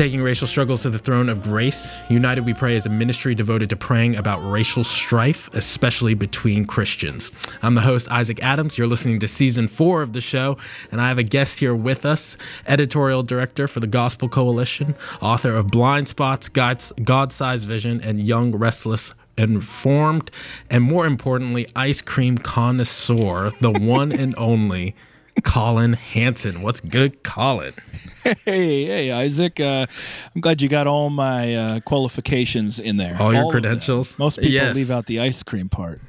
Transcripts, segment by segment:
Taking racial struggles to the throne of grace, United We Pray is a ministry devoted to praying about racial strife, especially between Christians. I'm the host, Isaac Adams. You're listening to season four of the show, and I have a guest here with us, editorial director for the Gospel Coalition, author of Blind Spots, God Sized Vision, and Young Restless Reformed, and more importantly, ice cream connoisseur, the one and only Collin Hansen. What's good, Collin? Hey, hey, Isaac. Uh, I'm glad you got all my uh, qualifications in there. All your credentials. Most people yes. leave out the ice cream part.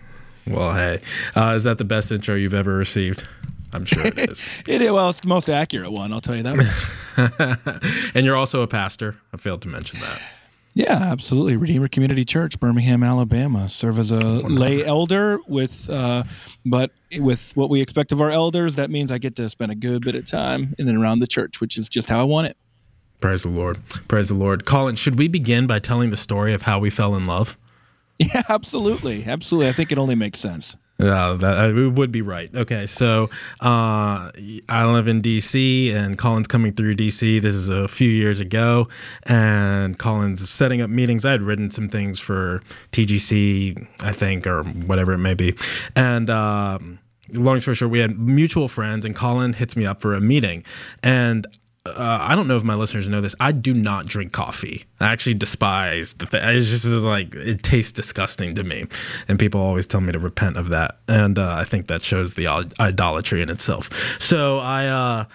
Well, hey, uh, is that the best intro you've ever received? I'm sure it is. it is. Well, it's the most accurate one. I'll tell you that much. and you're also a pastor. I failed to mention that. Yeah, absolutely. Redeemer Community Church, Birmingham, Alabama. Serve as a lay elder with, uh, but with what we expect of our elders, that means I get to spend a good bit of time in and around the church, which is just how I want it. Praise the Lord. Praise the Lord. Collin, should we begin by telling the story of how we fell in love? Yeah, absolutely. Absolutely. I think it only makes sense. Yeah, that uh, would be right. Okay, so uh, I live in DC, and Collin's coming through DC. This is a few years ago, and Collin's setting up meetings. I had written some things for TGC, I think, or whatever it may be, and. Um, long story short, we had mutual friends, and Collin hits me up for a meeting, and uh, I don't know if my listeners know this. I do not drink coffee. I actually despise the thing. It's just like it tastes disgusting to me, and people always tell me to repent of that. And uh, I think that shows the idolatry in itself. So I. Uh,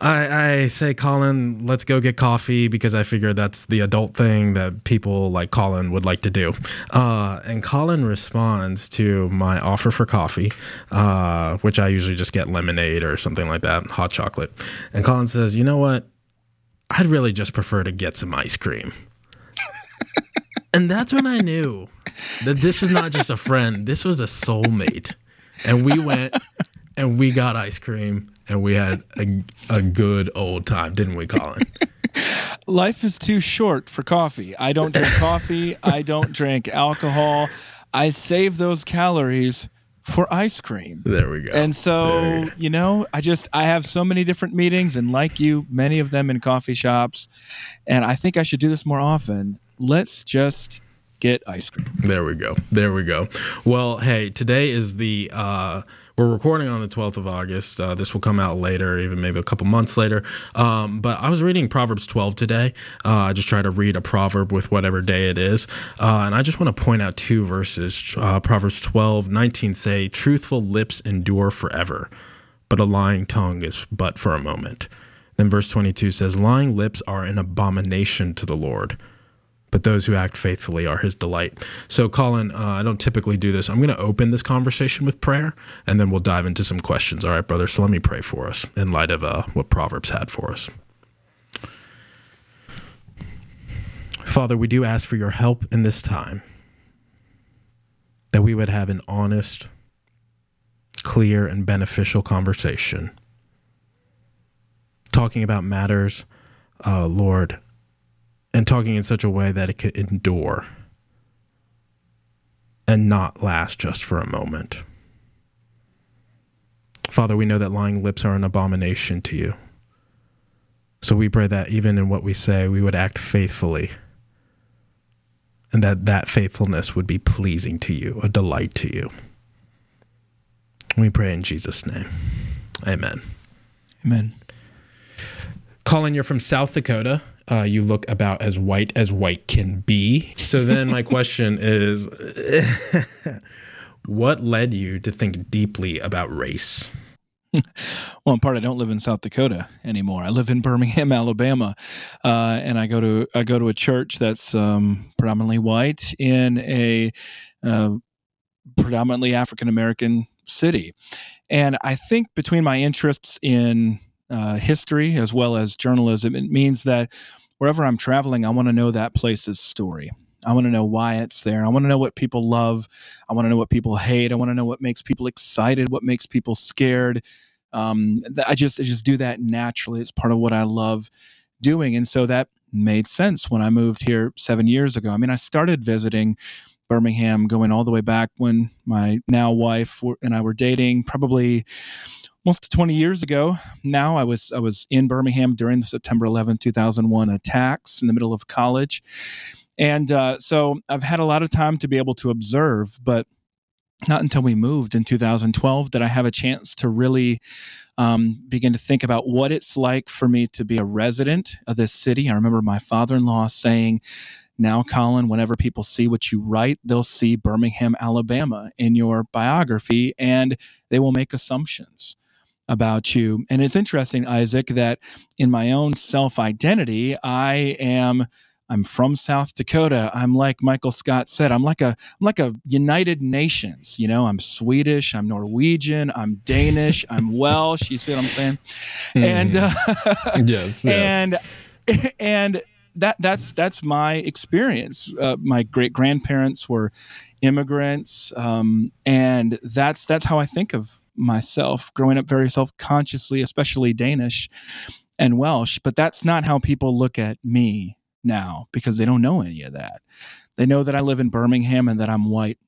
I, I say, Collin, let's go get coffee because I figure that's the adult thing that people like Collin would like to do. Uh, and Collin responds to my offer for coffee, uh, which I usually just get lemonade or something like that, hot chocolate. And Collin says, you know what? I'd really just prefer to get some ice cream. and that's when I knew that this was not just a friend, this was a soulmate. And we went and we got ice cream and we had a, a good old time, didn't we, Collin? Life is too short for coffee. I don't drink coffee. I don't drink alcohol. I save those calories for ice cream. There we go. And so, you know, I just I have so many different meetings and like you, many of them in coffee shops, and I think I should do this more often. Let's just get ice cream. There we go. There we go. Well, hey, today is the uh we're recording on the 12th of August. Uh, this will come out later, even maybe a couple months later. Um, but I was reading Proverbs 12 today. Uh, I just try to read a proverb with whatever day it is. Uh, and I just want to point out two verses. Uh, Proverbs 12, 19 say, Truthful lips endure forever, but a lying tongue is but for a moment. Then verse 22 says, Lying lips are an abomination to the Lord but those who act faithfully are his delight. So, Collin, uh, I don't typically do this. I'm going to open this conversation with prayer, and then we'll dive into some questions. All right, brother. So, let me pray for us in light of uh, what Proverbs had for us. Father, we do ask for your help in this time, that we would have an honest, clear, and beneficial conversation, talking about matters, uh, Lord and talking in such a way that it could endure and not last just for a moment. Father, we know that lying lips are an abomination to you. So we pray that even in what we say, we would act faithfully and that that faithfulness would be pleasing to you, a delight to you. We pray in Jesus' name. Amen. Amen. Collin, you're from South Dakota uh, you look about as white as white can be. So then my question is what led you to think deeply about race? well, in part, I don't live in South Dakota anymore. I live in Birmingham, Alabama, uh, and I go to I go to a church that's um, predominantly white in a uh, predominantly African American city. And I think between my interests in uh, history as well as journalism. It means that wherever I'm traveling, I want to know that place's story. I want to know why it's there. I want to know what people love. I want to know what people hate. I want to know what makes people excited, what makes people scared. Um, I just I just do that naturally. It's part of what I love doing, and so that made sense when I moved here seven years ago. I mean, I started visiting Birmingham going all the way back when my now wife and I were dating, probably almost 20 years ago now i was i was in birmingham during the september 11 2001 attacks in the middle of college. And uh, so i've had a lot of time to be able to observe but not until we moved in 2012 did i have a chance to really um, begin to think about what it's like for me to be a resident of this city. I remember my father-in-law saying now, Collin, whenever people see what you write, they'll see Birmingham, Alabama in your biography and they will make assumptions about you. And it's interesting, Isaac, that in my own self identity, I am. I'm from South Dakota. I'm like Michael Scott said. I'm like a I'm like a United Nations. You know, I'm Swedish. I'm Norwegian. I'm Danish. I'm Welsh. You see what I'm saying? Mm. And uh, yes, yes, and and that that's that's my experience. Uh, my great grandparents were immigrants, um, and that's that's how I think of myself. Growing up very self consciously, especially Danish and Welsh, but that's not how people look at me now because they don't know any of that. They know that I live in Birmingham and that I'm white.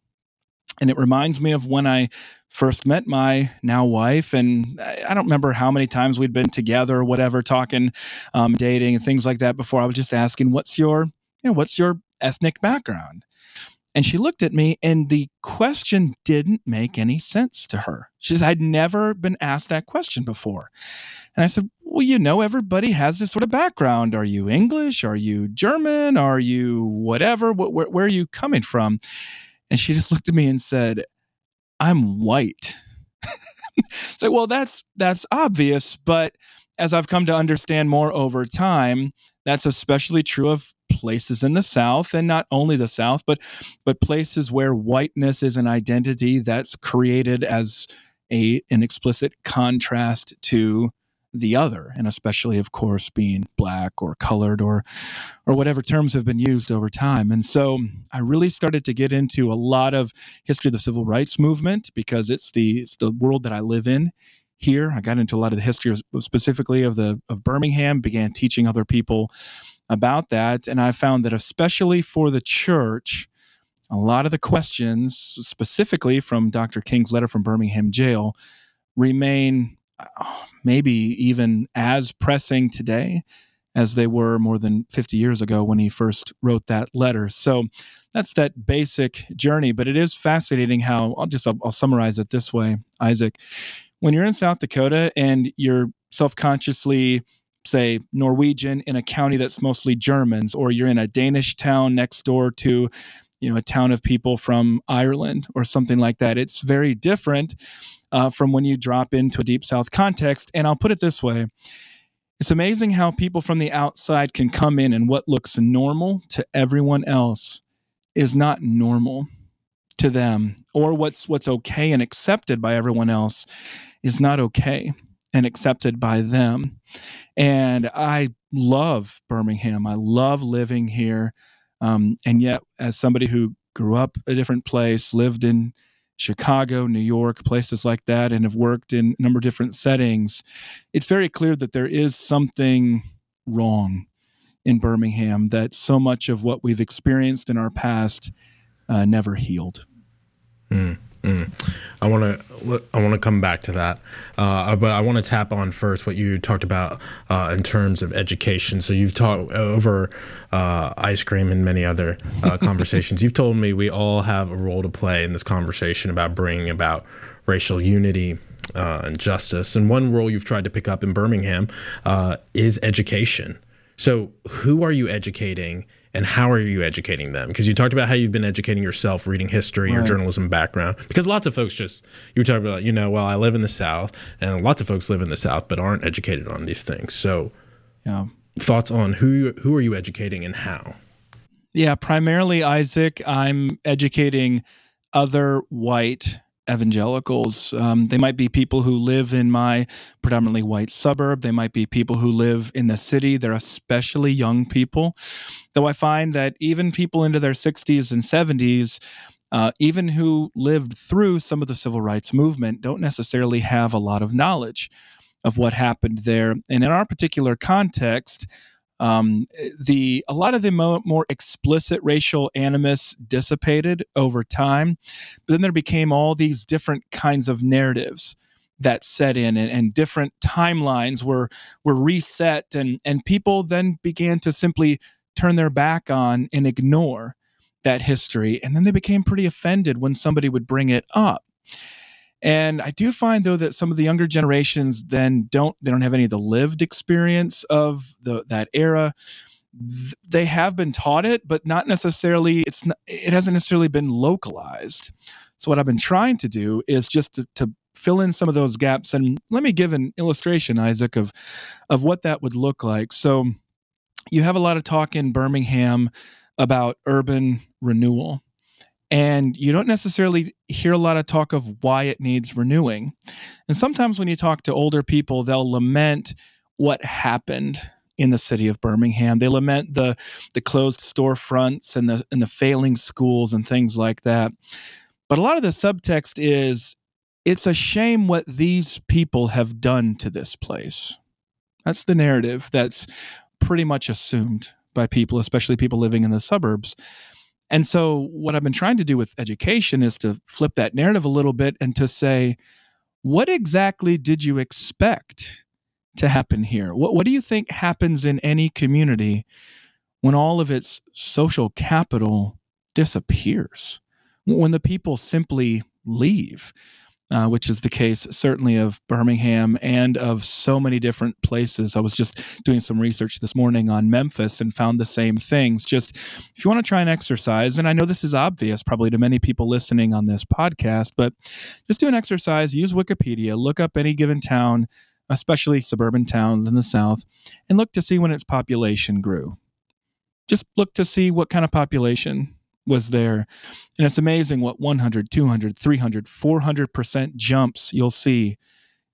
And it reminds me of when I first met my now wife. And I don't remember how many times we'd been together or whatever, talking, um, dating, and things like that before. I was just asking, what's your, you know, what's your ethnic background? And she looked at me, and the question didn't make any sense to her. She said, I'd never been asked that question before. And I said, Well, you know, everybody has this sort of background. Are you English? Are you German? Are you whatever? Where, where are you coming from? And she just looked at me and said, I'm white. so, well, that's that's obvious, but as I've come to understand more over time, that's especially true of places in the South, and not only the South, but but places where whiteness is an identity that's created as a an explicit contrast to the other, and especially, of course, being black or colored or or whatever terms have been used over time. And so I really started to get into a lot of history of the civil rights movement because it's the it's the world that I live in here. I got into a lot of the history of, specifically of the of Birmingham, began teaching other people about that, and I found that especially for the church, a lot of the questions, specifically from Dr. King's letter from Birmingham jail, remain uh, maybe even as pressing today as they were more than 50 years ago when he first wrote that letter. So that's that basic journey. But it is fascinating how I'll just I'll, I'll summarize it this way, Isaac. When you're in South Dakota and you're self-consciously say Norwegian in a county that's mostly Germans, or you're in a Danish town next door to you know a town of people from Ireland or something like that. It's very different uh, from when you drop into a deep south context. And I'll put it this way it's amazing how people from the outside can come in and what looks normal to everyone else is not normal to them or what's what's okay and accepted by everyone else is not okay and accepted by them. And i love birmingham. I love living here. Um, and yet as somebody who grew up a different place lived in Chicago, New York, places like that, and have worked in a number of different settings, it's very clear that there is something wrong in Birmingham, that so much of what we've experienced in our past uh, never healed. Mm. Mm. I want to I want to come back to that, uh, but I want to tap on first what you talked about uh, in terms of education. So you've talked over uh, ice cream and many other uh, conversations. you've told me we all have a role to play in this conversation about bringing about racial unity uh, and justice. And one role you've tried to pick up in Birmingham uh, is education. So who are you educating? And how are you educating them? Because you talked about how you've been educating yourself, reading history, right. your journalism background. Because lots of folks just you were talking about, you know, well, I live in the South, and lots of folks live in the South but aren't educated on these things. So, yeah. thoughts on who who are you educating and how? Yeah, primarily Isaac. I'm educating other white evangelicals. Um, they might be people who live in my predominantly white suburb. They might be people who live in the city. They're especially young people. Though I find that even people into their 60s and 70s, uh, even who lived through some of the civil rights movement, don't necessarily have a lot of knowledge of what happened there. And in our particular context, um, the a lot of the mo- more explicit racial animus dissipated over time, but then there became all these different kinds of narratives that set in and, and different timelines were were reset and and people then began to simply turn their back on and ignore that history. And then they became pretty offended when somebody would bring it up and i do find though that some of the younger generations then don't they don't have any of the lived experience of the that era. They have been taught it but not necessarily it's not, it hasn't necessarily been localized. So what i've been trying to do is just to, to fill in some of those gaps and let me give an illustration isaac of of what that would look like. So you have a lot of talk in birmingham about urban renewal and you don't necessarily hear a lot of talk of why it needs renewing and sometimes when you talk to older people they'll lament what happened in the city of Birmingham. They lament the the closed storefronts and the and the failing schools and things like that. But a lot of the subtext is it's a shame what these people have done to this place. That's the narrative that's pretty much assumed by people, especially people living in the suburbs. And so, what I've been trying to do with education is to flip that narrative a little bit and to say, what exactly did you expect to happen here? What, what do you think happens in any community when all of its social capital disappears? When the people simply leave? Uh, which is the case certainly of Birmingham and of so many different places. I was just doing some research this morning on Memphis and found the same things. Just if you want to try and exercise, and I know this is obvious probably to many people listening on this podcast, but just do an exercise, use Wikipedia, look up any given town, especially suburban towns in the South, and look to see when its population grew. Just look to see what kind of population was there. And it's amazing what 100, 200, 300, 400% jumps you'll see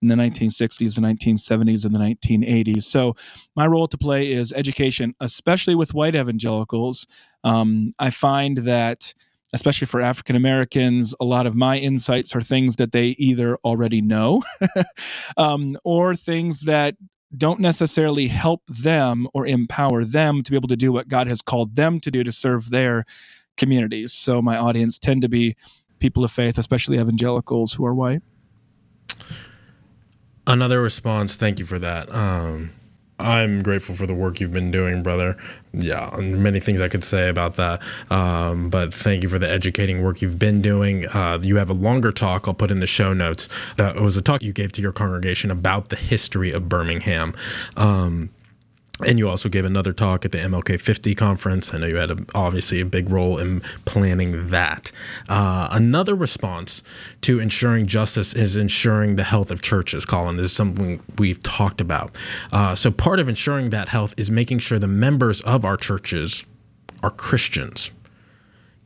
in the 1960s, the 1970s, and the 1980s. So, my role to play is education, especially with white evangelicals. Um, I find that especially for African Americans, a lot of my insights are things that they either already know um, or things that don't necessarily help them or empower them to be able to do what God has called them to do to serve their communities. So my audience tend to be people of faith, especially evangelicals who are white. Another response. Thank you for that. Um, I'm grateful for the work you've been doing, brother. Yeah, many things I could say about that. Um, but thank you for the educating work you've been doing. Uh, you have a longer talk I'll put in the show notes. That was a talk you gave to your congregation about the history of Birmingham. Um, and you also gave another talk at the MLK 50 conference. I know you had a, obviously a big role in planning that. Uh, another response to ensuring justice is ensuring the health of churches, Collin. This is something we've talked about. Uh, so, part of ensuring that health is making sure the members of our churches are Christians.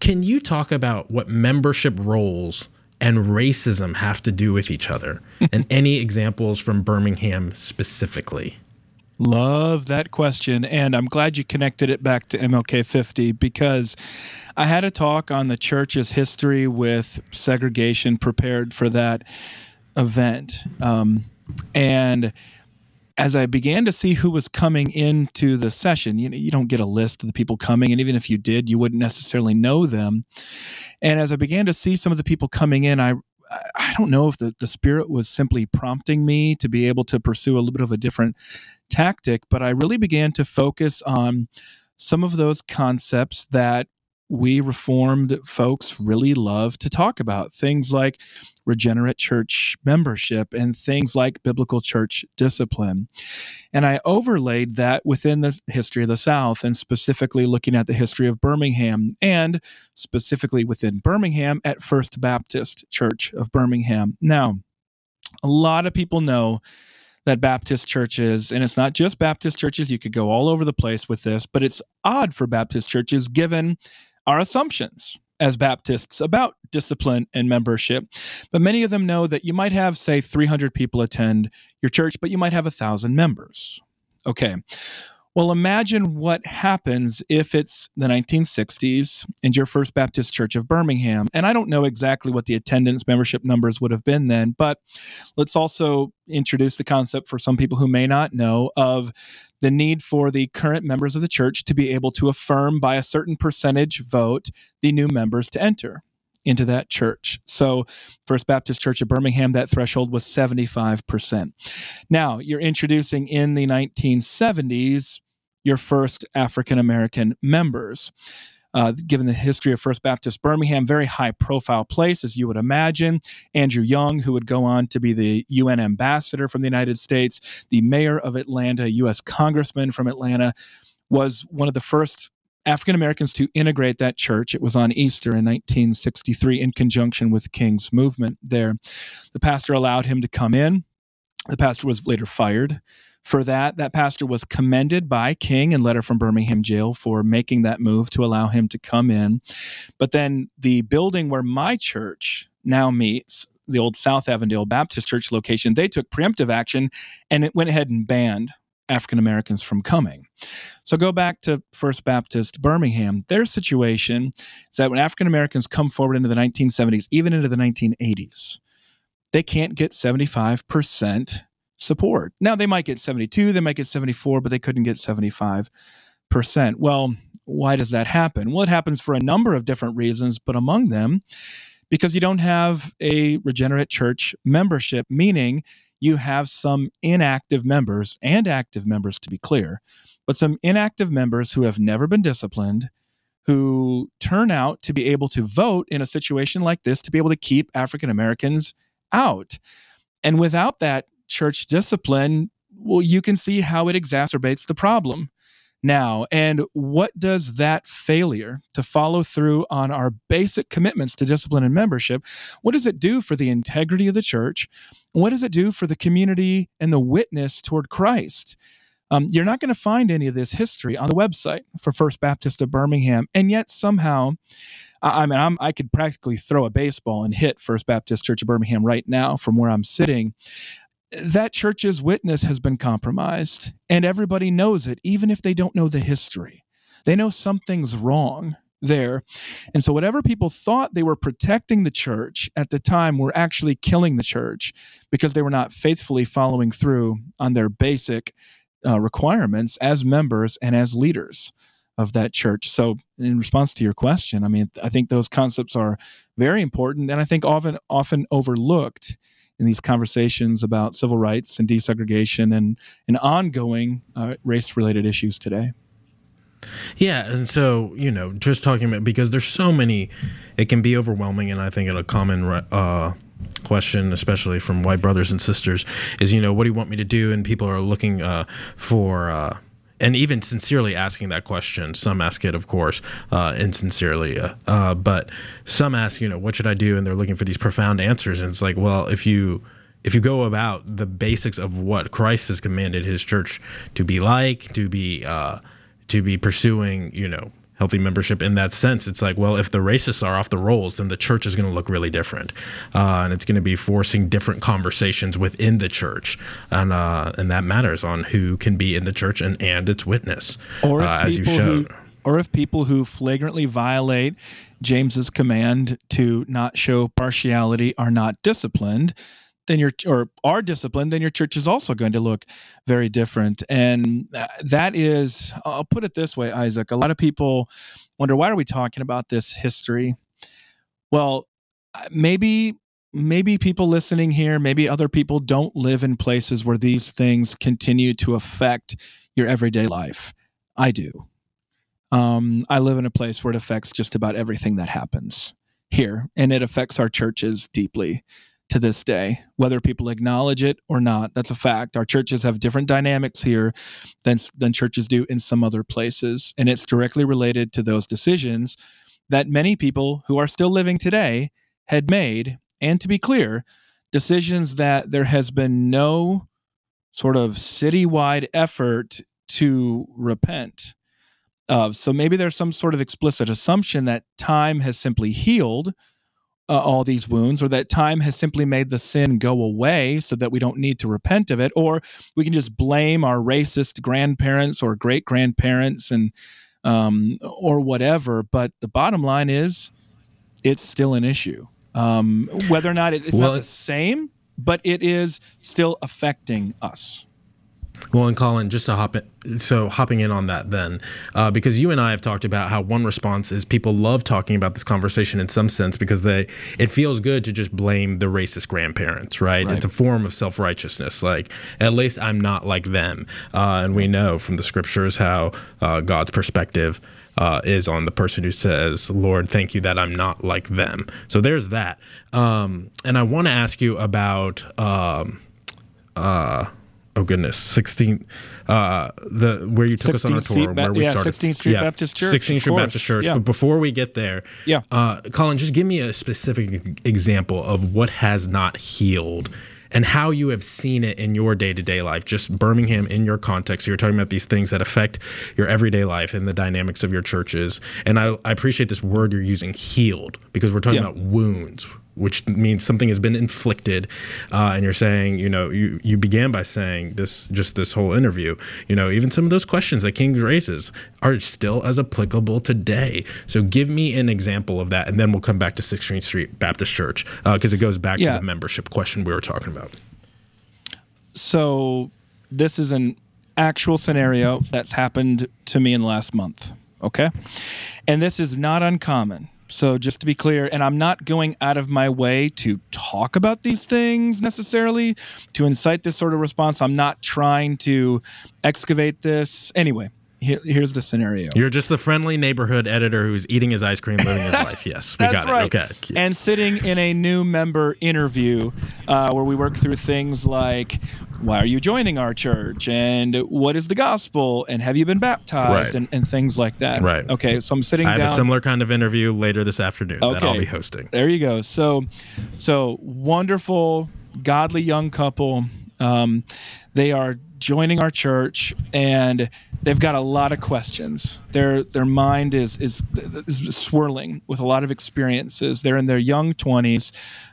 Can you talk about what membership rolls and racism have to do with each other? and any examples from Birmingham specifically? Love that question. And I'm glad you connected it back to MLK 50 because I had a talk on the church's history with segregation prepared for that event. Um, and as I began to see who was coming into the session, you know, you don't get a list of the people coming, and even if you did, you wouldn't necessarily know them. And as I began to see some of the people coming in, I I don't know if the, the spirit was simply prompting me to be able to pursue a little bit of a different tactic, but I really began to focus on some of those concepts that we reformed folks really love to talk about things like regenerate church membership and things like biblical church discipline. And I overlaid that within the history of the South and specifically looking at the history of Birmingham and specifically within Birmingham at First Baptist Church of Birmingham. Now, a lot of people know that Baptist churches, and it's not just Baptist churches, you could go all over the place with this, but it's odd for Baptist churches given our assumptions as Baptists about discipline and membership. But many of them know that you might have, say, 300 people attend your church, but you might have a thousand members. Okay. Well, imagine what happens if it's the 1960s and your First Baptist Church of Birmingham. And I don't know exactly what the attendance membership numbers would have been then, but let's also introduce the concept for some people who may not know of the need for the current members of the church to be able to affirm by a certain percentage vote the new members to enter. into that church. So, First Baptist Church of Birmingham, that threshold was 75%. Now, you're introducing in the 1970s your first African American members. Uh, given the history of First Baptist Birmingham, very high profile place, as you would imagine. Andrew Young, who would go on to be the UN ambassador from the United States, the mayor of Atlanta, U.S. congressman from Atlanta, was one of the first African Americans to integrate that church. It was on Easter in 1963 in conjunction with King's movement there. The pastor allowed him to come in. The pastor was later fired for that. That pastor was commended by King in letter from Birmingham jail for making that move to allow him to come in. But then the building where my church now meets, the old South Avondale Baptist Church location, they took preemptive action and it went ahead and banned African Americans from coming. So go back to First Baptist Birmingham. Their situation is that when African Americans come forward into the 1970s, even into the 1980s, they can't get 75% support. Now they might get 72, they might get 74, but they couldn't get 75%. Well, why does that happen? Well, it happens for a number of different reasons, but among them, because you don't have a regenerate church membership, meaning you have some inactive members and active members, to be clear, but some inactive members who have never been disciplined, who turn out to be able to vote in a situation like this to be able to keep African Americans out. And without that church discipline, well, you can see how it exacerbates the problem now. And what does that failure to follow through on our basic commitments to discipline and membership, what does it do for the integrity of the church? What does it do for the community and the witness toward Christ? Um, you're not going to find any of this history on the website for First Baptist of Birmingham, and yet somehow, I, I mean, I'm, I could practically throw a baseball and hit First Baptist Church of Birmingham right now from where I'm sitting that church's witness has been compromised, and everybody knows it, even if they don't know the history. They know something's wrong there. And so, whatever people thought they were protecting the church at the time were actually killing the church because they were not faithfully following through on their basic uh, requirements as members and as leaders of that church. So, in response to your question, I mean, I think those concepts are very important and I think often often overlooked in these conversations about civil rights and desegregation and, and ongoing uh, race related issues today. Yeah, and so you know, just talking about because there's so many, it can be overwhelming, and I think a common uh, question, especially from white brothers and sisters, is you know, what do you want me to do? And people are looking uh, for uh, and even sincerely asking that question. Some ask it, of course, uh, insincerely, uh, uh, but some ask, you know, what should I do? And they're looking for these profound answers. And it's like, well, if you if you go about the basics of what Christ has commanded His church to be like, to be uh, to be pursuing, you know, healthy membership in that sense. It's like, well, if the racists are off the rolls, then the church is going to look really different, uh, and it's going to be forcing different conversations within the church, and uh, and that matters on who can be in the church and and its witness, or uh, as you showed. Who, or if people who flagrantly violate James's command to not show partiality are not disciplined, then your or are disciplined, then your church is also going to look very different. And uh, that is, I'll put it this way, Isaac. A lot of people wonder why are we talking about this history? Well, maybe maybe people listening here, maybe other people don't live in places where these things continue to affect your everyday life. I do. Um, I live in a place where it affects just about everything that happens here, and it affects our churches deeply to this day, whether people acknowledge it or not. That's a fact. Our churches have different dynamics here than, than churches do in some other places. And it's directly related to those decisions that many people who are still living today had made. And to be clear, decisions that there has been no sort of citywide effort to repent of. So maybe there's some sort of explicit assumption that time has simply healed uh, all these wounds, or that time has simply made the sin go away so that we don't need to repent of it, or we can just blame our racist grandparents or great grandparents and um, or whatever. But the bottom line is, it's still an issue. Um, whether or not it's well, not the same, but it is still affecting us. Well, and Collin, just to hop in, so hopping in on that then, uh, because you and I have talked about how one response is people love talking about this conversation in some sense because they it feels good to just blame the racist grandparents, right? Right. It's a form of self righteousness. Like at least I'm not like them, uh, and we know from the scriptures how uh, God's perspective. Uh, is on the person who says, Lord, thank you that I'm not like them. So there's that. Um, and I want to ask you about um, uh, oh goodness, 16 uh the where you took us on our 16th Street tour Ba- where we yeah, started. 16th Street Baptist Church, 16th of Street Baptist Church. Yeah. but before we get there Yeah. uh Collin just give me a specific example of what has not healed and how you have seen it in your day-to-day life. Just Birmingham in your context you're talking about these things that affect your everyday life and the dynamics of your churches. And I, I appreciate this word you're using healed because we're talking Yeah. about wounds which means something has been inflicted uh, and you're saying you know you, you began by saying this just this whole interview you know even some of those questions that king raises are still as applicable today so give me an example of that and then we'll come back to 16th street baptist church because it goes back Yeah. to the membership question we were talking about So this is an actual scenario that's happened to me in the last month. Okay. And this is not uncommon. So just to be clear, and I'm not going out of my way to talk about these things necessarily to incite this sort of response. I'm not trying to excavate this. Anyway, here, here's the scenario. you're just the friendly neighborhood editor who's eating his ice cream living his life yes we got right. it okay And sitting in a new member interview uh, where we work through things like, why are you joining our church? And what is the gospel? And have you been baptized? Right. And, and things like that. Right. Okay. So I'm sitting i have down. a similar kind of interview later this afternoon that i'll be hosting There you go. So, so wonderful, godly young couple. Um, they are joining our church, and they've got a lot of questions. Their their mind is is, is swirling with a lot of experiences. They're in their young twenties,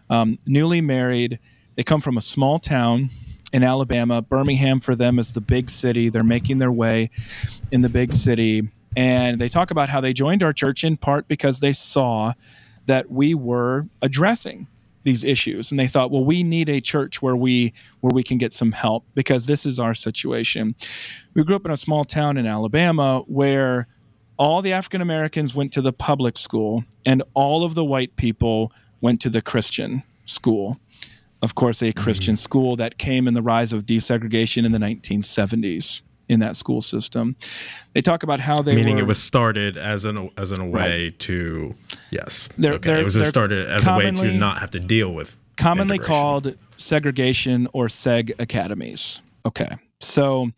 um, newly married. They come from a small town in Alabama. Birmingham for them is the big city. They're making their way in the big city. And they talk about how they joined our church in part because they saw that we were addressing these issues. And they thought well we need a church where we where we can get some help because this is our situation. We grew up in a small town in alabama where all the african americans went to the public school and all of the white people went to the christian school. Of course a christian mm-hmm. school that came in the rise of desegregation in the 1970s in that school system they talk about how they meaning were, it was started as an as an a way to yes They're- okay they're- it was started as a way to not have to deal with commonly called segregation or seg academies. Okay. So,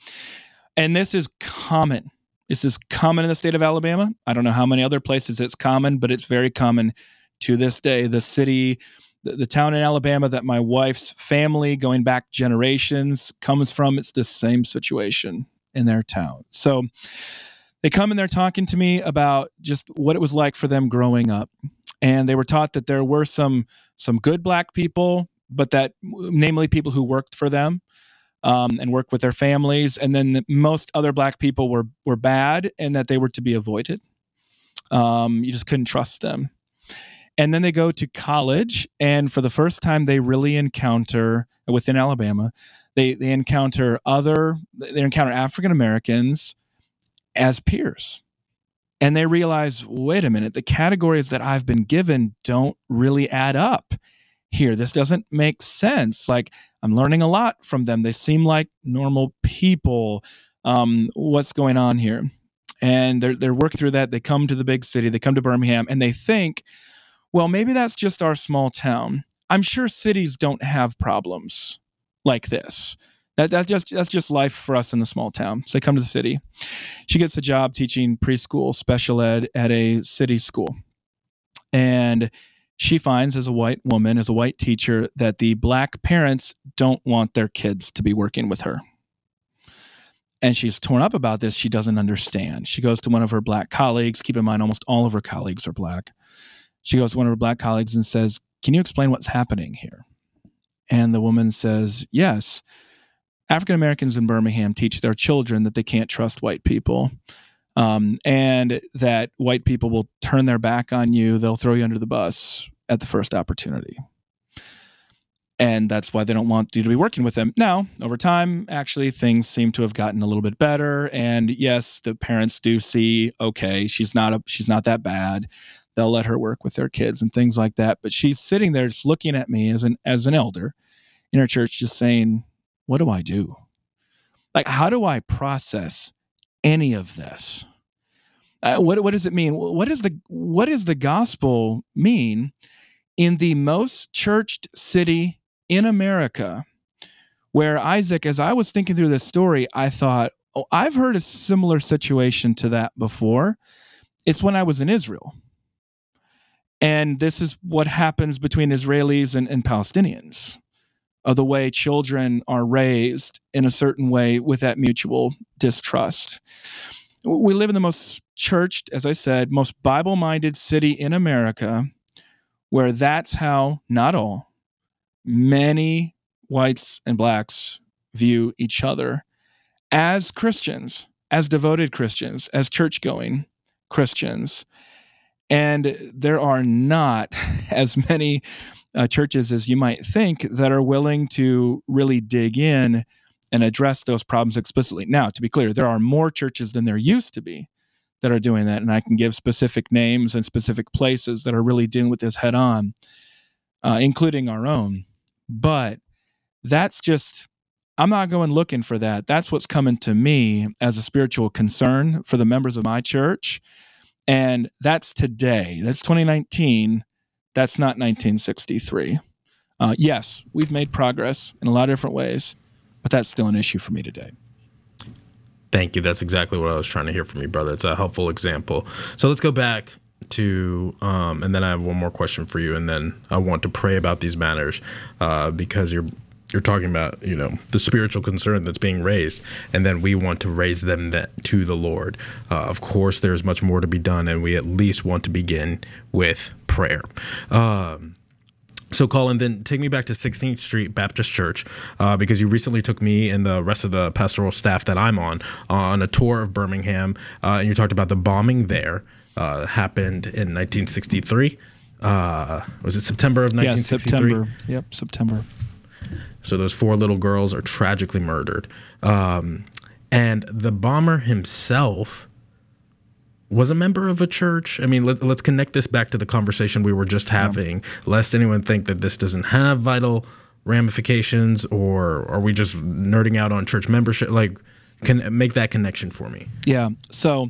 and this is common. This is common in the state of Alabama. I don't know how many other places it's common, but it's very common to this day. The city, the town in Alabama that my wife's family, going back generations, comes from, it's the same situation in their town. So, they come and they're talking to me about just what it was like for them growing up. And they were taught that there were some some good black people but that namely people who worked for them um, and worked with their families. And then most other black people were were bad and that they were to be avoided. Um, you just couldn't trust them and then they go to college and for the first time they really encounter within alabama they they encounter other they encounter african americans as peers. And they realize wait a minute the categories that i've been given don't really add up here. This doesn't make sense. Like i'm learning a lot from them. They seem like normal people. Um, what's going on here? And they're, they're working through that. They come to the big city. They come to birmingham and they think well maybe that's just our small town i'm sure cities don't have problems like this that, that's just that's just life for us in the small town so they come to the city she gets a job teaching preschool special ed at a city school. And she finds, as a white woman, as a white teacher, that the black parents don't want their kids to be working with her. And she's torn up about this. She doesn't understand. She goes to one of her black colleagues. Keep in mind, almost all of her colleagues are black. She goes to one of her black colleagues and says, Can you explain what's happening here? And the woman says, Yes. African Americans in Birmingham teach their children that they can't trust white people. Um, and that white people will turn their back on you. They'll throw you under the bus at the first opportunity. and that's why they don't want you to be working with them. Now, over time, actually, things seem to have gotten a little bit better, and yes, the parents do see, okay, she's not a, she's not that bad. They'll let her work with their kids and things like that. But she's sitting there just looking at me as an as an elder in her church, just saying, "What do I do? Like, how do I process any of this? Uh, what what does it mean? What is the what does the gospel mean in the most churched city in America where Isaac, as I was thinking through this story, I thought, oh, I've heard a similar situation to that before. It's when I was in Israel. And this is what happens between Israelis and, and Palestinians of the way children are raised in a certain way with that mutual distrust. We live in the most churched, as I said, most Bible minded city in America where that's how, not all, many whites and blacks view each other as Christians, as devoted Christians, as church going Christians. And there are not as many uh, churches as you might think that are willing to really dig in and address those problems explicitly. Now, to be clear, there are more churches than there used to be that are doing that. And I can give specific names and specific places that are really dealing with this head on, uh, including our own. But that's just, I'm not going looking for that. That's what's coming to me as a spiritual concern for the members of my church. And that's today. That's 2019. That's not 1963. Uh, yes, we've made progress in a lot of different ways, but that's still an issue for me today. Thank you. That's exactly what I was trying to hear from you, brother. It's a helpful example. So let's go back to, um, and then I have one more question for you, and then I want to pray about these matters uh, because you're you're talking about you know the spiritual concern that's being raised and then we want to raise them that, to the lord uh, of course there's much more to be done and we at least want to begin with prayer um, so, Collin, then take me back to 16th Street Baptist Church uh, because you recently took me and the rest of the pastoral staff that I'm on on a tour of Birmingham, uh, and you talked about the bombing there uh, happened in 1963. Uh, was it September of 1963? Yeah, September. Yep, September. So those four little girls are tragically murdered, um, and the bomber himself was a member of a church. I mean, let, us connect this back to the conversation we were just having, yeah. lest anyone think that this doesn't have vital ramifications, or are we just nerding out on church membership? Like, can make that connection for me. Yeah. So,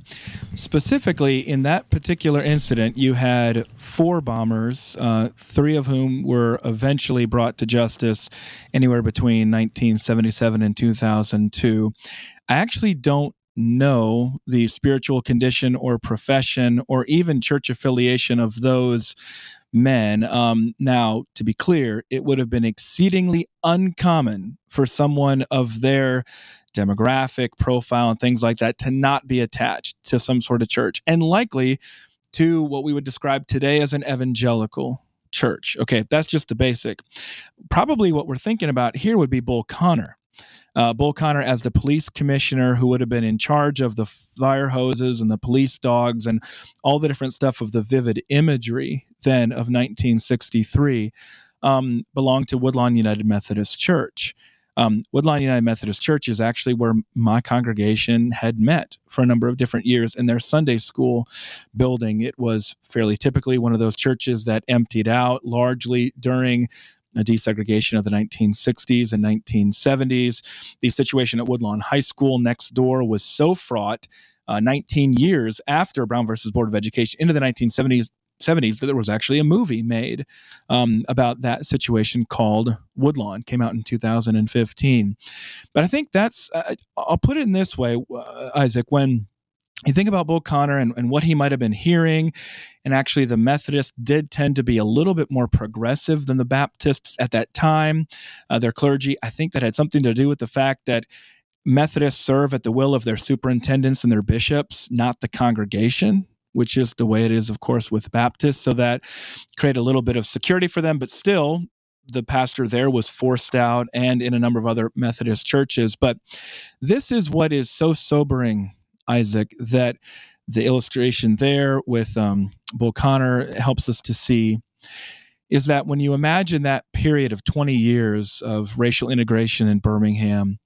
specifically in that particular incident, you had four bombers, uh, three of whom were eventually brought to justice anywhere between 1977 and 2002. I actually don't know the spiritual condition or profession or even church affiliation of those men. Um, now, to be clear, it would have been exceedingly uncommon for someone of their demographic profile and things like that to not be attached to some sort of church and likely to what we would describe today as an evangelical church. Okay, that's just the basic. Probably what we're thinking about here would be Bull Connor uh, Bull Connor as the police commissioner who would have been in charge of the fire hoses and the police dogs and all the different stuff of the vivid imagery then of 1963 um, belonged to Woodlawn United Methodist Church. Um, Woodlawn United Methodist Church is actually where my congregation had met for a number of different years in their Sunday school building. It was fairly typically one of those churches that emptied out largely during desegregation of the 1960s and 1970s. The situation at Woodlawn High School next door was so fraught. Uh, 19 years after Brown versus Board of Education into the 1970s 70s that there was actually a movie made um, about that situation called Woodlawn came out in 2015 but i think that's uh, i'll put it in this way uh, isaac when you think about Bull Connor and, and what he might have been hearing. And actually, the Methodists did tend to be a little bit more progressive than the Baptists at that time. Uh, their clergy, I think that had something to do with the fact that Methodists serve at the will of their superintendents and their bishops, not the congregation, which is the way it is, of course, with Baptists. So that create a little bit of security for them, but still, the pastor there was forced out and in a number of other Methodist churches. But this is what is so sobering Isaac, that the illustration there with um, Bull Connor helps us to see. is that when you imagine that period of 20 years of racial integration in Birmingham,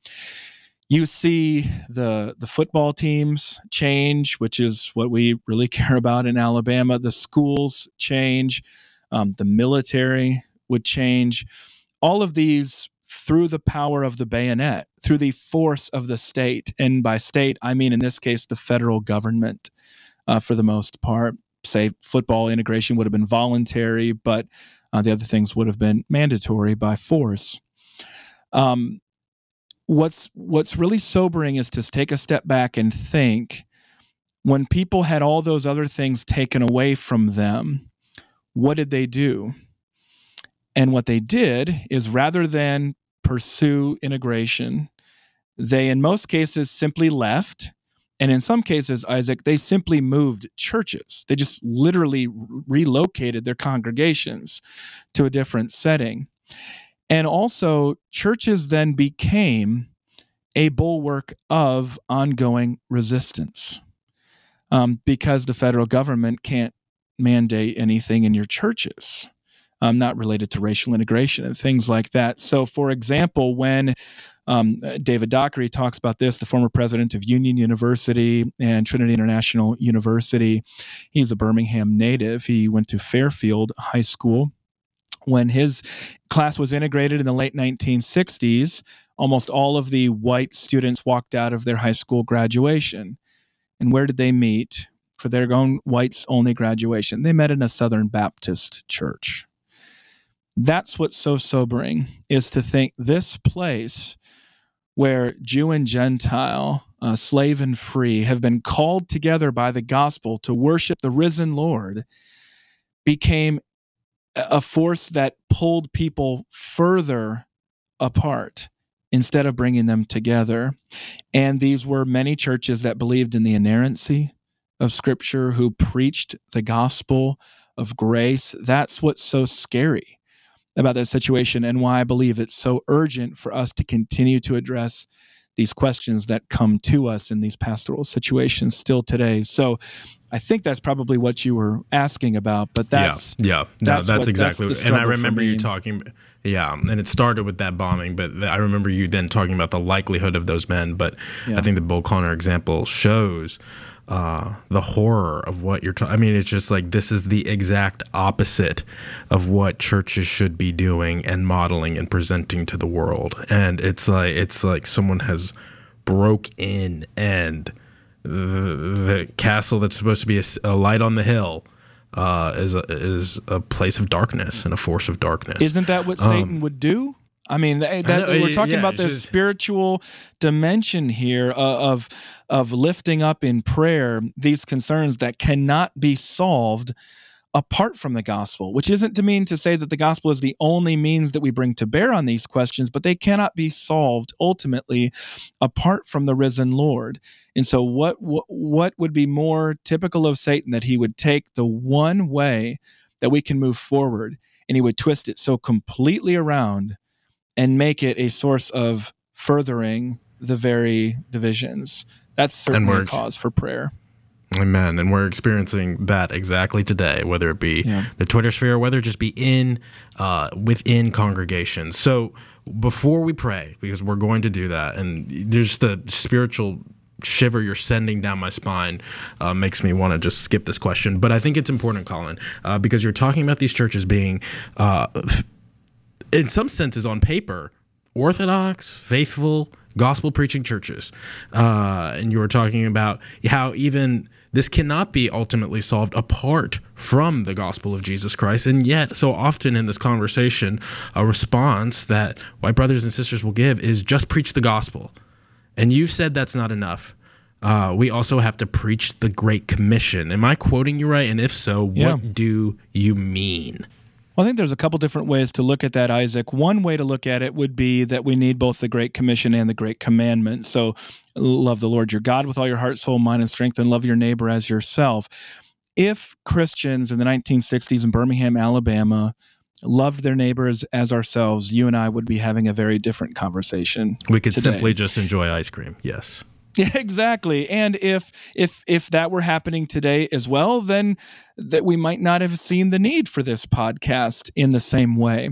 you see the the football teams change, which is what we really care about in Alabama. The schools change, um, the military would change. All of these through the power of the bayonet, through the force of the state, and by state I mean in this case the federal government, uh, for the most part. Say football integration would have been voluntary, but uh, the other things would have been mandatory by force. Um, what's what's really sobering is to take a step back and think when people had all those other things taken away from them what did they do and what they did is rather than pursue integration. They in most cases simply left and in some cases isaac they simply moved churches. They just literally relocated their congregations to a different setting. And also, churches then became a bulwark of ongoing resistance um, because the federal government can't mandate anything in your churches. Um, not related to racial integration and things like that. So, for example, when um, David Dockery talks about this, the former president of Union University and Trinity International University, he's a Birmingham native. He went to Fairfield High School when his class was integrated in the late 1960s, almost all of the white students walked out of their high school graduation. And where did they meet for their own whites only graduation? They met in a Southern Baptist church. That's what's so sobering is to think this place where Jew and Gentile, uh, slave and free, have been called together by the gospel to worship the risen Lord became a force that pulled people further apart instead of bringing them together. And these were many churches that believed in the inerrancy of Scripture, who preached the gospel of grace. That's what's so scary about that situation, and why I believe it's so urgent for us to continue to address these questions that come to us in these pastoral situations still today. So I think that's probably what you were asking about, but that's yeah, yeah, that's, no, that's what, exactly. That's and I remember you talking, yeah, and it started with that bombing, but I remember you then talking about the likelihood of those men. But yeah. I think the Bull Connor example shows uh, the horror of what you're talking. I mean, it's just like this is the exact opposite of what churches should be doing and modeling and presenting to the world. And it's like it's like someone has broke in and the, castle that's supposed to be a, a light on the hill uh, is a, is a place of darkness and a force of darkness. Isn't that what um, Satan would do? I mean, that, that I we're talking yeah, about the just, spiritual dimension here uh, of of lifting up in prayer these concerns that cannot be solved apart from the gospel, which isn't to mean to say that the gospel is the only means that we bring to bear on these questions, but they cannot be solved ultimately apart from the risen Lord. And so, what what, what would be more typical of Satan that he would take the one way that we can move forward and he would twist it so completely around and make it a source of furthering the very divisions. That's certainly a cause for prayer. Amen. And we're experiencing that exactly today, whether it be yeah. the Twitter sphere, whether it just be in uh, within congregations. So before we pray, because we're going to do that, and there's the spiritual shiver you're sending down my spine uh, makes me want to just skip this question. But I think it's important, Collin, uh, because you're talking about these churches being, uh, in some senses, on paper, orthodox, faithful, gospel preaching churches. Uh, and you were talking about how even this cannot be ultimately solved apart from the gospel of Jesus Christ. And yet, so often in this conversation, a response that white brothers and sisters will give is just preach the gospel. And you've said that's not enough. Uh, we also have to preach the Great Commission. Am I quoting you right? And if so, yeah. what do you mean? Well, I think there's a couple different ways to look at that, Isaac. One way to look at it would be that we need both the Great Commission and the Great Commandment. So, love the Lord your God with all your heart, soul, mind, and strength, and love your neighbor as yourself. If Christians in the 1960s in Birmingham, Alabama, loved their neighbors as ourselves, you and I would be having a very different conversation. We could today. simply just enjoy ice cream. Yes. Yeah, exactly. And if if if that were happening today as well, then that we might not have seen the need for this podcast in the same way.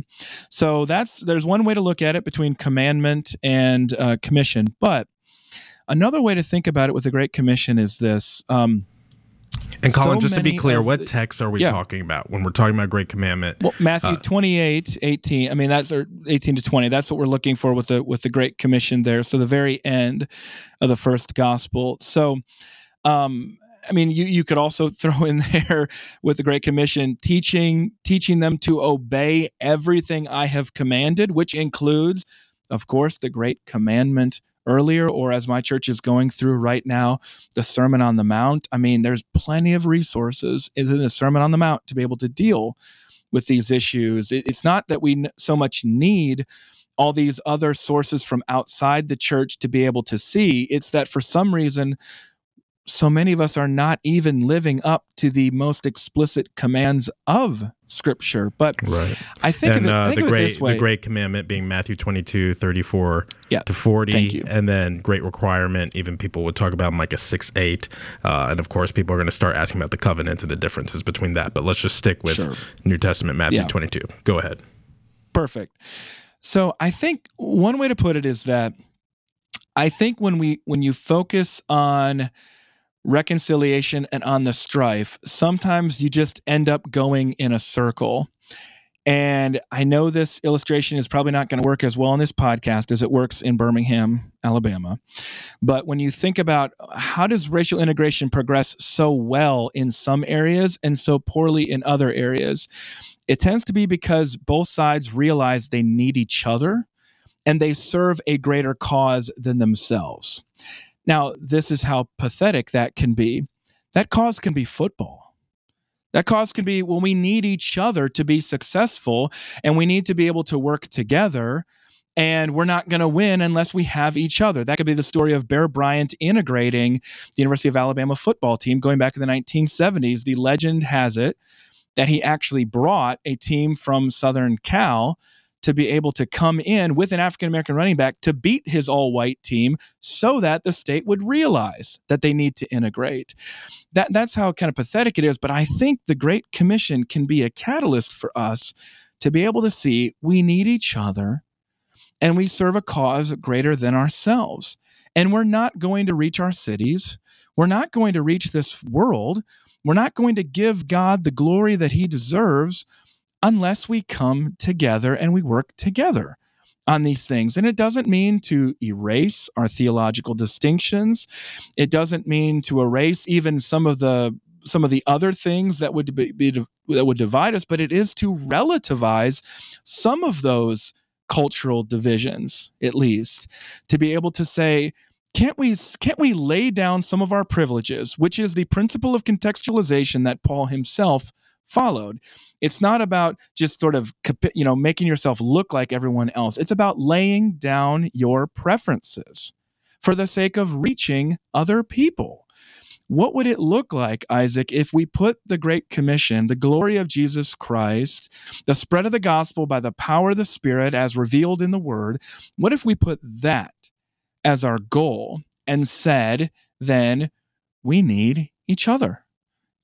So that's there's one way to look at it between commandment and uh, commission. But another way to think about it with the Great Commission is this. Um, and Collin, so just to be clear, what the- text are we Yeah. talking about when we're talking about Great Commandment? Well, Matthew Uh, 28, 18. I mean, that's or 18 to 20. That's what we're looking for with the with the Great Commission there. So the very end of the first gospel. So um I mean, you, you could also throw in there with the Great Commission teaching teaching them to obey everything I have commanded, which includes, of course, the Great Commandment earlier, or as my church is going through right now, the Sermon on the Mount. I mean, there's plenty of resources in the Sermon on the Mount to be able to deal with these issues. It's not that we so much need all these other sources from outside the church to be able to see. It's that for some reason, so many of us are not even living up to the most explicit commands of Scripture. But Right. I think and of it, uh, think the great this way. the great commandment being Matthew 22, 34 Yeah, to 40 thank you. and then great requirement even people would talk about Micah 6 8 uh, and of course people are going to start asking about the covenant and the differences between that but let's just stick with Sure. New Testament Matthew Yeah. 22 go ahead Perfect. So I think one way to put it is that I think when we when you focus on reconciliation and on the strife, sometimes you just end up going in a circle. And I know this illustration is probably not going to work as well on this podcast as it works in Birmingham, Alabama. But when you think about how does racial integration progress so well in some areas and so poorly in other areas, it tends to be because both sides realize they need each other and they serve a greater cause than themselves. Now, this is how pathetic that can be. That cause can be football. That cause can be when we need each other to be successful and we need to be able to work together. And we're not going to win unless we have each other. That could be the story of Bear Bryant integrating the University of Alabama football team going back to the 1970s. The legend has it that he actually brought a team from Southern Cal to be able to come in with an African American running back to beat his all white team so that the state would realize that they need to integrate. That, that's how kind of pathetic it is. But I think the Great Commission can be a catalyst for us to be able to see we need each other and we serve a cause greater than ourselves. And we're not going to reach our cities, we're not going to reach this world, we're not going to give God the glory that he deserves unless we come together and we work together on these things. And it doesn't mean to erase our theological distinctions. It doesn't mean to erase even some of the some of the other things that would be, be that would divide us, but it is to relativize some of those cultural divisions at least to be able to say can't we can't we lay down some of our privileges which is the principle of contextualization that Paul himself followed. It's not about just sort of you know making yourself look like everyone else. It's about laying down your preferences for the sake of reaching other people. What would it look like isaac if we put the great commission the glory of jesus christ the spread of the gospel by the power of the spirit as revealed in the word what if we put that as our goal and said then we need each other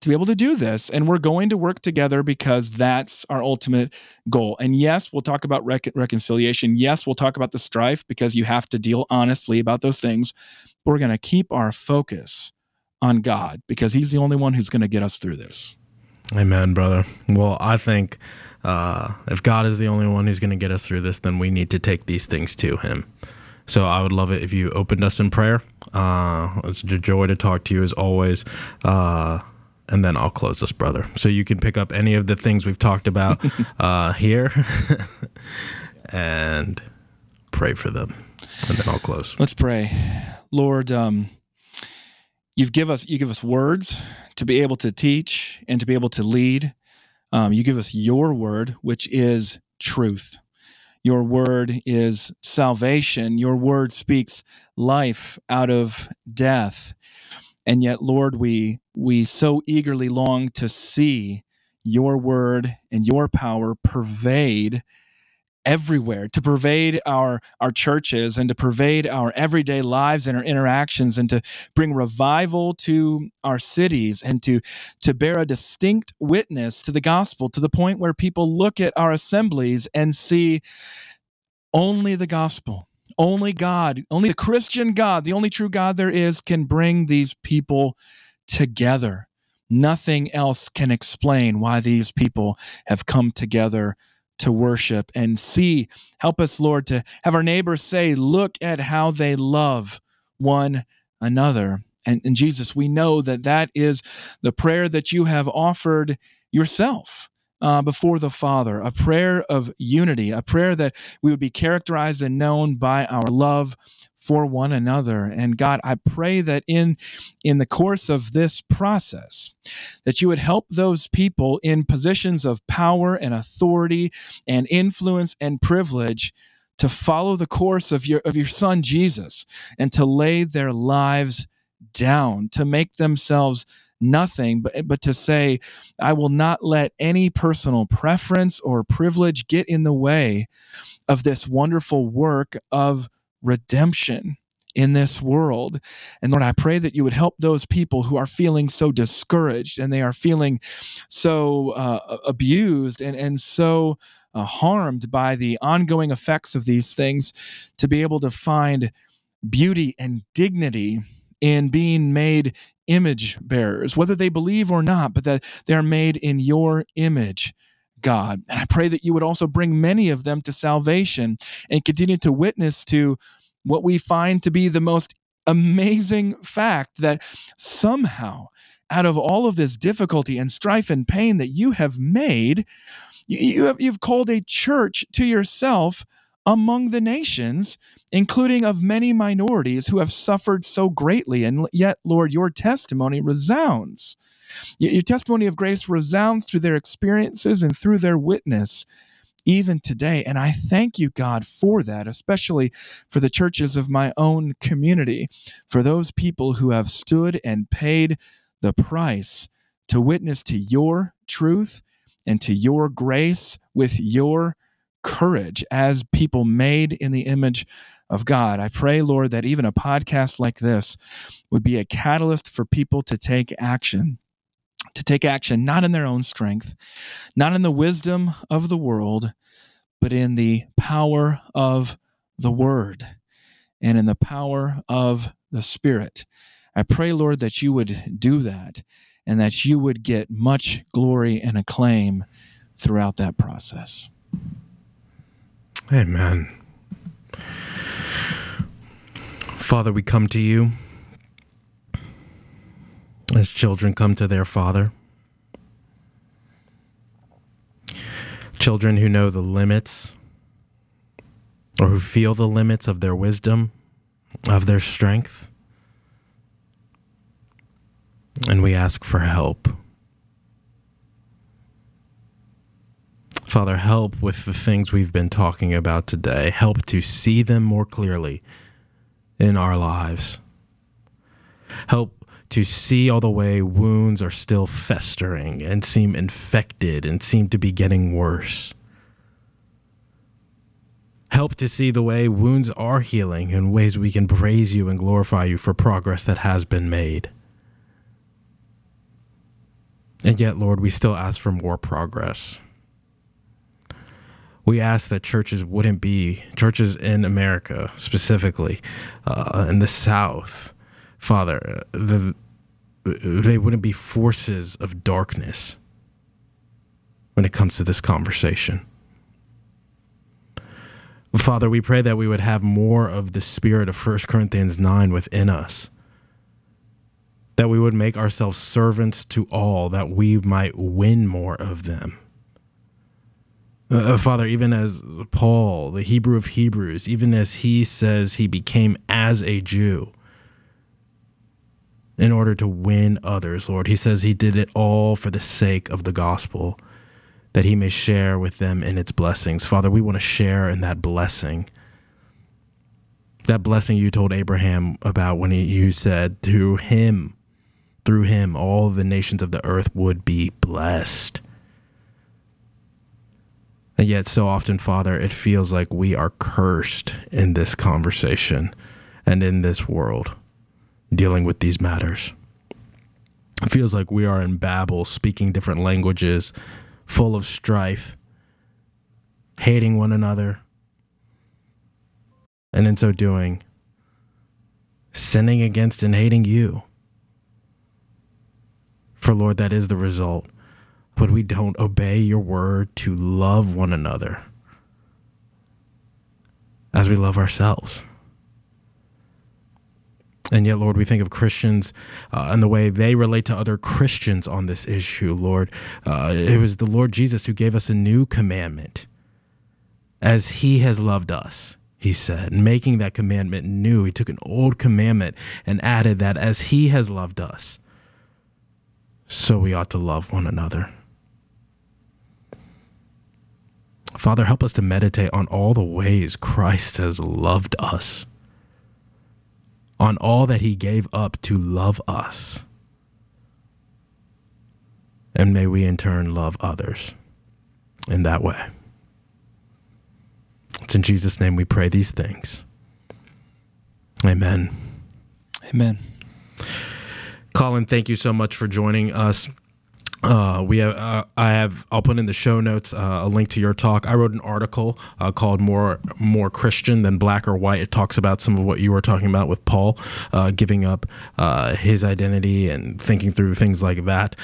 to be able to do this. And we're going to work together because that's our ultimate goal. And yes, we'll talk about rec- reconciliation. Yes, we'll talk about the strife because you have to deal honestly about those things. But we're going to keep our focus on God because He's the only one who's going to get us through this. Amen, brother. Well, I think uh, if God is the only one who's going to get us through this, then we need to take these things to Him. So I would love it if you opened us in prayer. Uh, it's a joy to talk to you as always. Uh, and then I'll close this, brother. So you can pick up any of the things we've talked about uh, here and pray for them. And then I'll close. Let's pray. Lord, um, you've give us you give us words to be able to teach and to be able to lead. Um, you give us your word, which is truth. Your word is salvation. Your word speaks life out of death. And yet, Lord, we we so eagerly long to see your word and your power pervade everywhere to pervade our our churches and to pervade our everyday lives and our interactions and to bring revival to our cities and to to bear a distinct witness to the gospel to the point where people look at our assemblies and see only the gospel only God only the Christian God the only true God there is can bring these people together nothing else can explain why these people have come together to worship and see. Help us, Lord, to have our neighbors say, Look at how they love one another. And, and Jesus, we know that that is the prayer that you have offered yourself. Uh, before the Father, a prayer of unity, a prayer that we would be characterized and known by our love for one another. And God, I pray that in in the course of this process that you would help those people in positions of power and authority and influence and privilege to follow the course of your of your son Jesus and to lay their lives down to make themselves nothing but but to say I will not let any personal preference or privilege get in the way of this wonderful work of redemption in this world. And Lord, I pray that you would help those people who are feeling so discouraged and they are feeling so uh, abused and, and so uh, harmed by the ongoing effects of these things to be able to find beauty and dignity in being made image bearers, whether they believe or not, but that they're made in your image. God. And I pray that you would also bring many of them to salvation and continue to witness to what we find to be the most amazing fact that somehow, out of all of this difficulty and strife and pain that you have made, you, have, you've called a church to yourself among the nations, including of many minorities who have suffered so greatly. And yet, Lord, your testimony resounds your testimony of grace resounds through their experiences and through their witness even today. And I thank you, God, for that, especially for the churches of my own community, for those people who have stood and paid the price to witness to your truth and to your grace with your courage as people made in the image of God. I pray, Lord, that even a podcast like this would be a catalyst for people to take action to take action not in their own strength, not in the wisdom of the world, but in the power of the Word and in the power of the Spirit. I pray, Lord, that you would do that and that you would get much glory and acclaim throughout that process. Amen. Father, we come to you as children come to their father. Children who know the limits or who feel the limits of their wisdom, of their strength. And we ask for help. Father, help with the things we've been talking about today. Help to see them more clearly in our lives. Help to see all the way wounds are still festering and seem infected and seem to be getting worse. Help to see the way wounds are healing in ways we can praise you and glorify you for progress that has been made. And yet, Lord, we still ask for more progress. We ask that churches wouldn't be, churches in America specifically, uh, in the South, Father, the, they wouldn't be forces of darkness when it comes to this conversation. Father, we pray that we would have more of the spirit of 1 Corinthians 9 within us. That we would make ourselves servants to all, that we might win more of them. Uh, Father, even as Paul, the Hebrew of Hebrews, even as he says he became as a Jew, order to win others, Lord. He says he did it all for the sake of the gospel, that he may share with them in its blessings. Father, we want to share in that blessing. That blessing you told Abraham about when he, you said, through him, through him, all the nations of the earth would be blessed. And yet, so often, Father, it feels like we are cursed in this conversation and in this world dealing with these matters. It feels like we are in Babel, speaking different languages, full of strife, hating one another, and in so doing, sinning against and hating you. For Lord, that is the result. when we don't obey your word to love one another as we love ourselves. And yet, Lord, we think of Christians uh, and the way they relate to other Christians on this issue, Lord. Uh, it was the Lord Jesus who gave us a new commandment as he has loved us, he said, making that commandment new. He took an old commandment and added that as he has loved us, so we ought to love one another. Father, help us to meditate on all the ways Christ has loved us, on all that he gave up to love us. And may we in turn love others in that way. It's in Jesus' name we pray these things. Amen. Amen. Collin, thank you so much for joining us. Uh, we have, uh, I have, I'll put in the show notes uh, a link to your talk. I wrote an article uh, called "More More Christian Than Black or White." It talks about some of what you were talking about with Paul uh, giving up uh, his identity and thinking through things like that.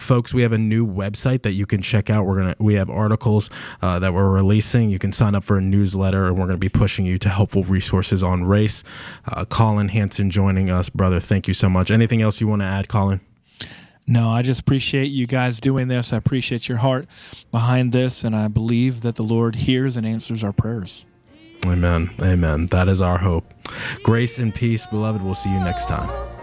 folks, we have a new website that you can check out. We're gonna we have articles that we're releasing. You can sign up for a newsletter, and we're gonna be pushing you to helpful resources on race. Collin Hansen joining us, brother. Thank you so much. Anything else you want to add, Collin? No, I just appreciate you guys doing this. I appreciate your heart behind this, and I believe that the Lord hears and answers our prayers. Amen. Amen. That is our hope. Grace and peace, beloved. We'll see you next time.